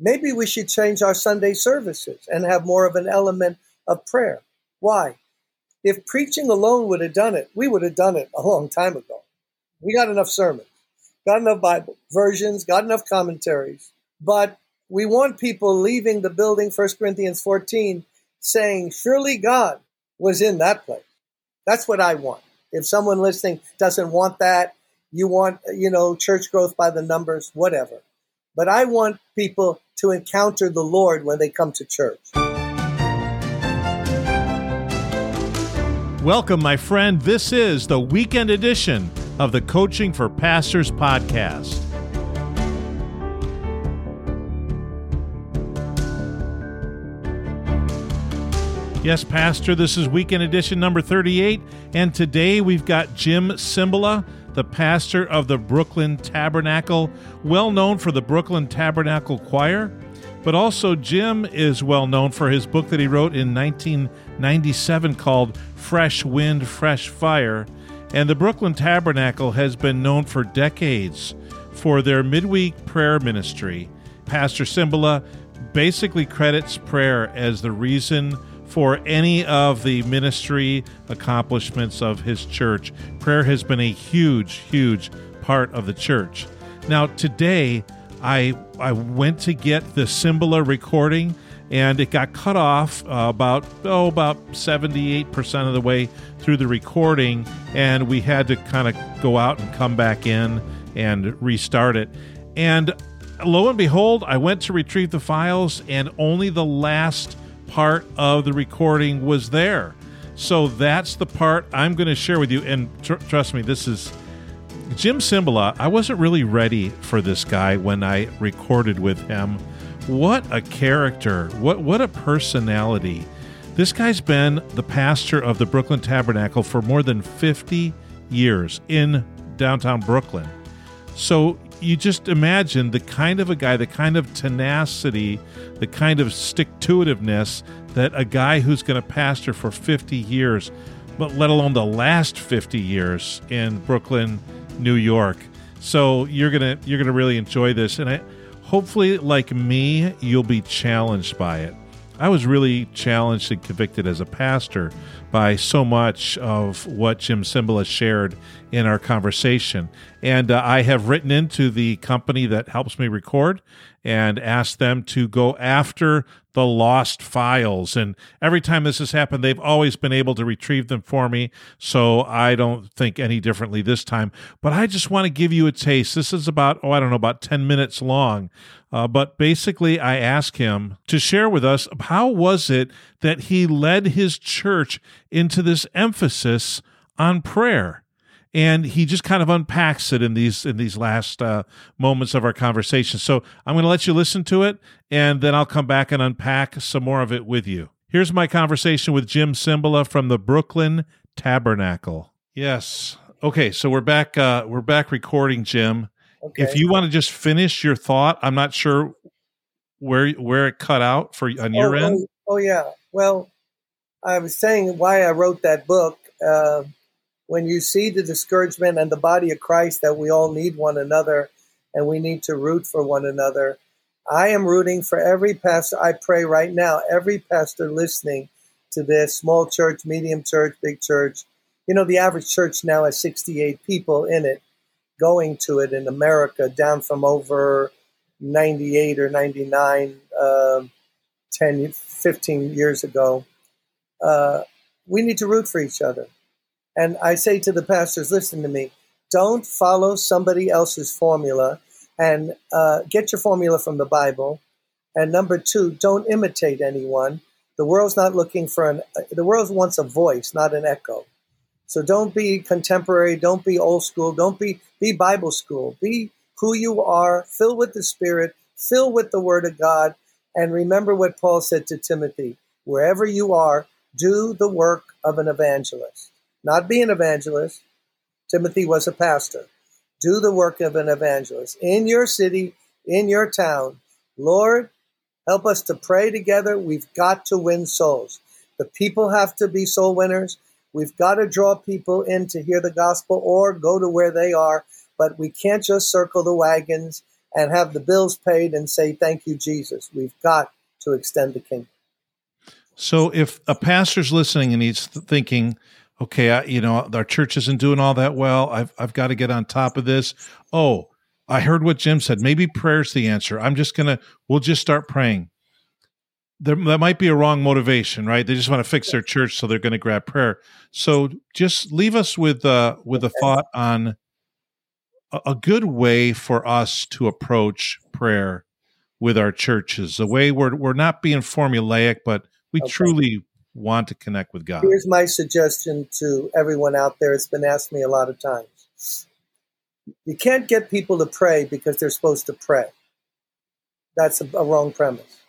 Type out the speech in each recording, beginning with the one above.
maybe we should change our Sunday services and have more of an element of prayer. Why? If preaching alone would have done it, we would have done it a long time ago. We got enough sermons, got enough Bible versions, got enough commentaries. But we want people leaving the building, 1 Corinthians 14, saying, Surely God was in that place. That's what I want. If someone listening doesn't want that, you want, you know, church growth by the numbers, whatever. But I want people to encounter the Lord when they come to church. Welcome, my friend. This is the weekend edition of the Coaching for Pastors podcast. Yes, Pastor, this is weekend edition number 38, and today we've got Jim Cymbala, the pastor of the Brooklyn Tabernacle, well known for the Brooklyn Tabernacle Choir, but also Jim is well known for his book that he wrote in 1997 called Fresh Wind, Fresh Fire. And the Brooklyn Tabernacle has been known for decades for their midweek prayer ministry. Pastor Cymbala basically credits prayer as the reason for any of the ministry accomplishments of his church. Prayer has been a huge, huge part of the church. Now, today, I I went to get the Cymbala recording, and it got cut off uh, about oh about seventy eight percent of the way through the recording, and we had to kind of go out and come back in and restart it. And lo and behold, I went to retrieve the files, and only the last part of the recording was there. So that's the part I'm going to share with you. And tr- trust me, this is Jim Cymbala. I wasn't really ready for this guy when I recorded with him. What a character! What what a personality! This guy's been the pastor of the Brooklyn Tabernacle for more than 50 years in downtown Brooklyn. So you just imagine the kind of a guy, the kind of tenacity, the kind of stick to itiveness that a guy who's going to pastor for 50 years, but let alone the last 50 years in Brooklyn, New York. So you're gonna you're gonna really enjoy this, and I, hopefully, like me, you'll be challenged by it. I was really challenged and convicted as a pastor by so much of what Jim Cymbala shared in our conversation. And uh, I have written into the company that helps me record and asked them to go after the lost files. And every time this has happened, they've always been able to retrieve them for me. So I don't think any differently this time. But I just want to give you a taste. This is about, oh, I don't know, about 10 minutes long. Uh, but basically, I asked him to share with us how was it that he led his church into this emphasis on prayer and he just kind of unpacks it in these in these last uh, moments of our conversation. So I'm going to let you listen to it, and then I'll come back and unpack some more of it with you. Here's my conversation with Jim Cymbala from the Brooklyn Tabernacle. Yes. Okay, so we're back. Uh, we're back recording, Jim. Okay. If you want to just finish your thought, I'm not sure where where it cut out for on your oh, end. Oh, oh, yeah. Well, I was saying why I wrote that book. Uh, when you see the discouragement and the body of Christ that we all need one another and we need to root for one another, I am rooting for every pastor. I pray right now, every pastor listening to this small church, medium church, big church. You know, the average church now has 68 people in it going to it in America, down from over 98 or 99, uh, 10, 15 years ago. Uh, we need to root for each other. And I say to the pastors, listen to me. Don't follow somebody else's formula and uh, get your formula from the Bible. And number two, don't imitate anyone. The world's not looking for an, the world wants a voice, not an echo. So don't be contemporary, don't be old school, don't be, be Bible school. Be who you are, fill with the Spirit, fill with the Word of God. And remember what Paul said to Timothy wherever you are, do the work of an evangelist not be an evangelist. Timothy was a pastor. Do the work of an evangelist in your city, in your town. Lord, help us to pray together. We've got to win souls. The people have to be soul winners. We've got to draw people in to hear the gospel or go to where they are, but we can't just circle the wagons and have the bills paid and say, Thank you, Jesus. We've got to extend the kingdom. So if a pastor's listening and he's thinking, okay, I, you know, our church isn't doing all that well. I've, I've got to get on top of this. Oh, I heard what Jim said. Maybe prayer's the answer. I'm just going to, we'll just start praying. There, that might be a wrong motivation, right? They just want to fix their church, so they're going to grab prayer. So just leave us with, uh, with a thought on a, a good way for us to approach prayer with our churches, a way where we're not being formulaic, but we okay. truly want to connect with God. Here's my suggestion to everyone out there. It's been asked me a lot of times. You can't get people to pray because they're supposed to pray. That's a, a wrong premise.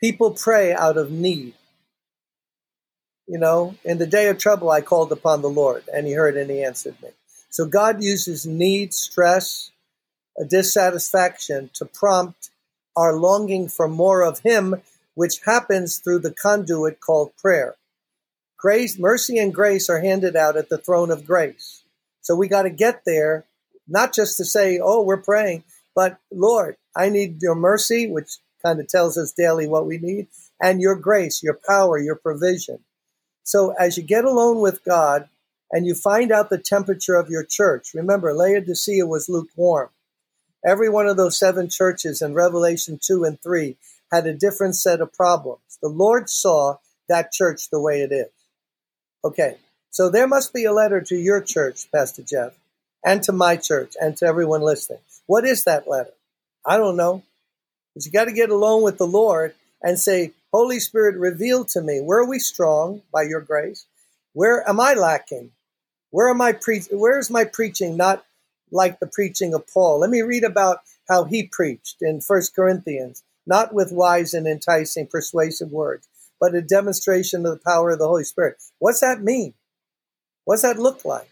People pray out of need. You know, in the day of trouble, I called upon the Lord, and He heard and He answered me. So God uses need, stress, a dissatisfaction to prompt our longing for more of Him which happens through the conduit called prayer. Grace, mercy, and grace are handed out at the throne of grace. So we got to get there, not just to say, oh, we're praying, but Lord, I need your mercy, which kind of tells us daily what we need, and your grace, your power, your provision. So as you get alone with God and you find out the temperature of your church, remember, Laodicea was lukewarm. Every one of those seven churches in Revelation 2 and 3 had a different set of problems. The Lord saw that church the way it is. Okay, so there must be a letter to your church, Pastor Jeff, and to my church, and to everyone listening. What is that letter? I don't know. But you got to get alone with the Lord and say, Holy Spirit, reveal to me where are we strong by your grace? Where am I lacking? Where am I pre- where is my preaching not like the preaching of Paul? Let me read about how he preached in First Corinthians not with wise and enticing persuasive words, but a demonstration of the power of the Holy Spirit. What's that mean? What's that look like?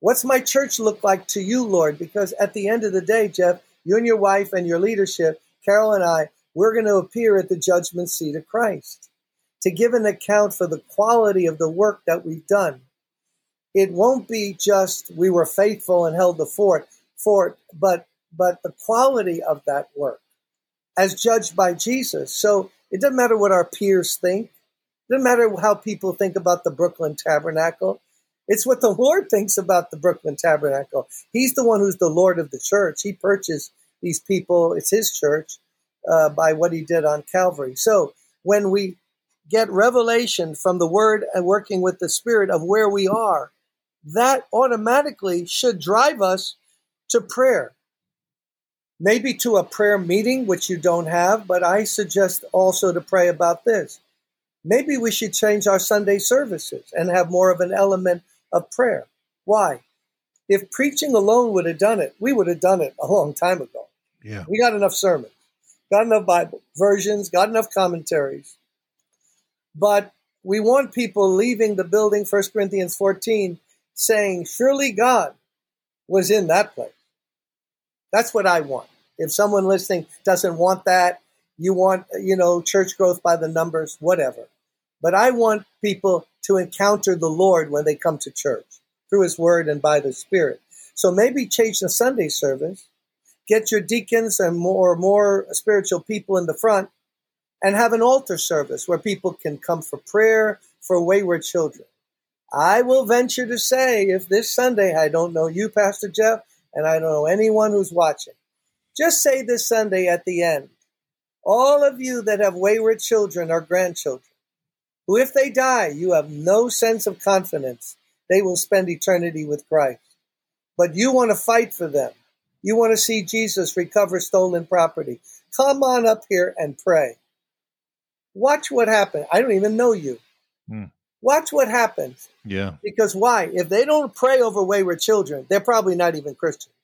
What's my church look like to you, Lord? Because at the end of the day, Jeff, you and your wife and your leadership, Carol and I, we're going to appear at the judgment seat of Christ to give an account for the quality of the work that we've done. It won't be just we were faithful and held the fort, fort, but but the quality of that work as judged by Jesus. So it doesn't matter what our peers think. It doesn't matter how people think about the Brooklyn Tabernacle. It's what the Lord thinks about the Brooklyn Tabernacle. He's the one who's the Lord of the church. He purchased these people, it's his church, uh, by what he did on Calvary. So when we get revelation from the Word and working with the Spirit of where we are, that automatically should drive us to prayer maybe to a prayer meeting, which you don't have, but I suggest also to pray about this. Maybe we should change our Sunday services and have more of an element of prayer. Why? If preaching alone would have done it, we would have done it a long time ago. Yeah. We got enough sermons, got enough Bible versions, got enough commentaries. But we want people leaving the building, 1 Corinthians 14, saying, Surely God was in that place. That's what I want. If someone listening doesn't want that, you want, you know, church growth by the numbers, whatever. But I want people to encounter the Lord when they come to church through his word and by the spirit. So maybe change the Sunday service, get your deacons and more more spiritual people in the front and have an altar service where people can come for prayer for wayward children. I will venture to say if this Sunday I don't know you Pastor Jeff, and I don't know anyone who's watching. Just say this Sunday at the end all of you that have wayward children or grandchildren, who, if they die, you have no sense of confidence they will spend eternity with Christ. But you want to fight for them. You want to see Jesus recover stolen property. Come on up here and pray. Watch what happens. I don't even know you. Hmm. Watch what happens. Yeah. Because why? If they don't pray over wayward children, they're probably not even Christians.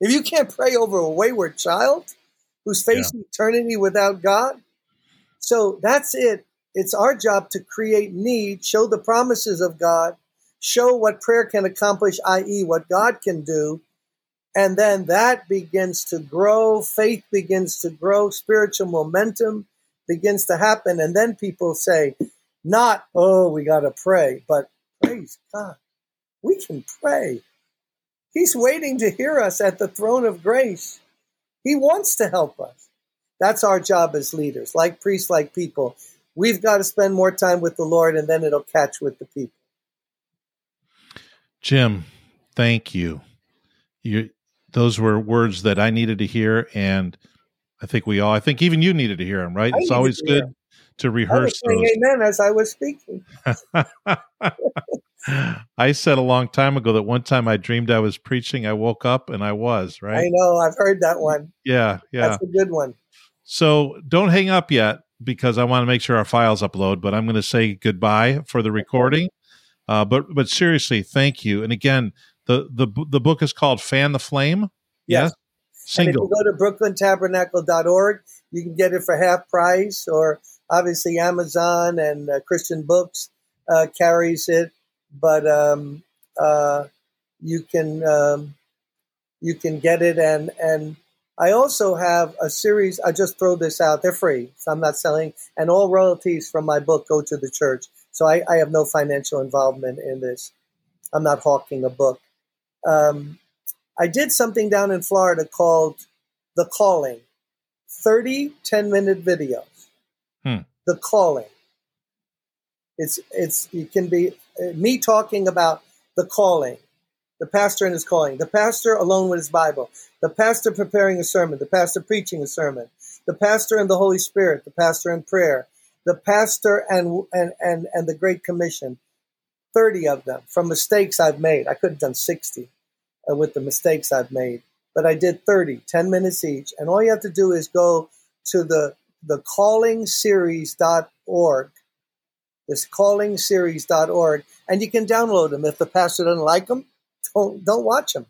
If you can't pray over a wayward child who's facing yeah. eternity without God, so that's it. It's our job to create need, show the promises of God, show what prayer can accomplish, i.e., what God can do. And then that begins to grow, faith begins to grow, spiritual momentum begins to happen. And then people say, not, oh, we got to pray, but praise God. We can pray. He's waiting to hear us at the throne of grace. He wants to help us. That's our job as leaders, like priests, like people. We've got to spend more time with the Lord, and then it'll catch with the people. Jim, thank you. You, those were words that I needed to hear, and I think we all, I think even you needed to hear them, right? I it's always good to rehearse I amen as I was speaking. I said a long time ago that one time I dreamed I was preaching. I woke up and I was, right? I know. I've heard that one. Yeah, yeah. That's a good one. So don't hang up yet because I want to make sure our files upload, but I'm going to say goodbye for the recording. Uh, but but seriously, thank you. And again, the the the book is called Fan the Flame. Yes. yes? And if you go to brooklyntabernacle.org, you can get it for half price, or obviously Amazon and uh, Christian Books uh, carries it. But um, uh, you can um, you can get it, and and I also have a series. I just throw this out; they're free, so I'm not selling, and all royalties from my book go to the church. So I, I have no financial involvement in this. I'm not hawking a book. Um, I did something down in Florida called The Calling 30 10 minute videos. Hmm. The Calling. It's, it's, it can be uh, me talking about the calling, the pastor and his calling, the pastor alone with his Bible, the pastor preparing a sermon, the pastor preaching a sermon, the pastor and the Holy Spirit, the pastor in prayer, the pastor and, and, and, and the Great Commission. 30 of them from mistakes I've made. I could have done 60 uh, with the mistakes I've made, but I did 30, 10 minutes each. And all you have to do is go to the, the callingseries.org, this callingseries.org, and you can download them. If the pastor doesn't like them, don't, don't watch them.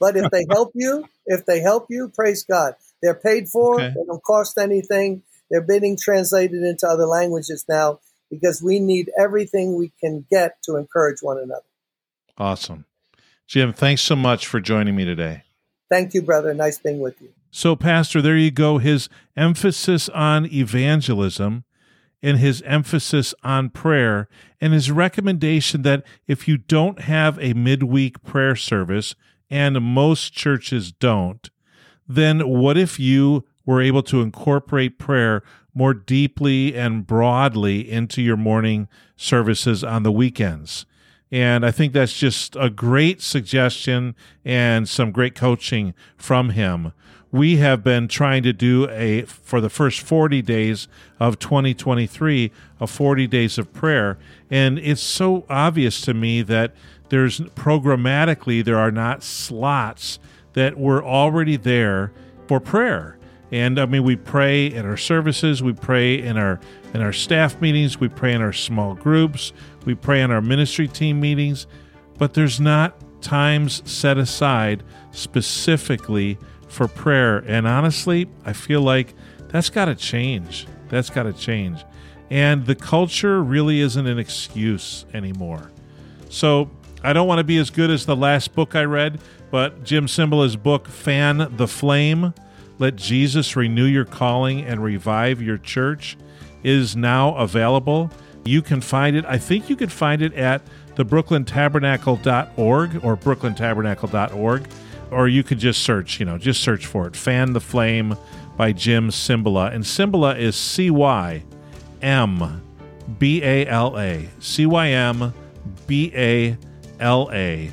But if they help you, if they help you, praise God. They're paid for, okay. they don't cost anything. They're being translated into other languages now because we need everything we can get to encourage one another. Awesome. Jim, thanks so much for joining me today. Thank you, brother. Nice being with you. So, Pastor, there you go. His emphasis on evangelism and his emphasis on prayer, and his recommendation that if you don't have a midweek prayer service, and most churches don't, then what if you were able to incorporate prayer more deeply and broadly into your morning services on the weekends? And I think that's just a great suggestion and some great coaching from him. We have been trying to do a, for the first 40 days of 2023, a 40 days of prayer. And it's so obvious to me that there's programmatically, there are not slots that were already there for prayer. And I mean, we pray in our services, we pray in our in our staff meetings, we pray in our small groups, we pray in our ministry team meetings, but there's not times set aside specifically for prayer. And honestly, I feel like that's got to change. That's got to change. And the culture really isn't an excuse anymore. So I don't want to be as good as the last book I read, but Jim Cymbala's book, Fan the Flame Let Jesus Renew Your Calling and Revive Your Church, is now available. You can find it, I think you can find it at the brooklyntabernacle.org or brooklyntabernacle.org, or you could just search, you know, just search for it. Fan the Flame by Jim Cymbala. And Cymbala is C Y M B A L A. C Y M B A L A.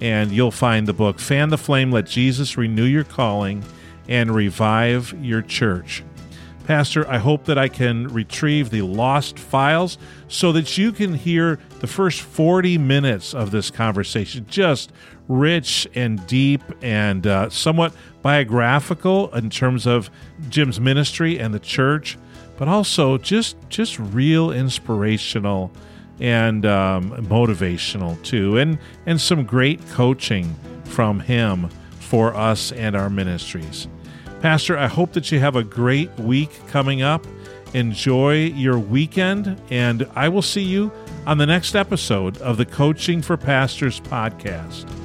And you'll find the book Fan the Flame, Let Jesus Renew Your Calling and Revive Your Church. Pastor, I hope that I can retrieve the lost files so that you can hear the first 40 minutes of this conversation, just rich and deep and uh, somewhat biographical in terms of Jim's ministry and the church, but also just just real inspirational and um, motivational too, and and some great coaching from him for us and our ministries. Pastor, I hope that you have a great week coming up. Enjoy your weekend, and I will see you on the next episode of the Coaching for Pastors podcast.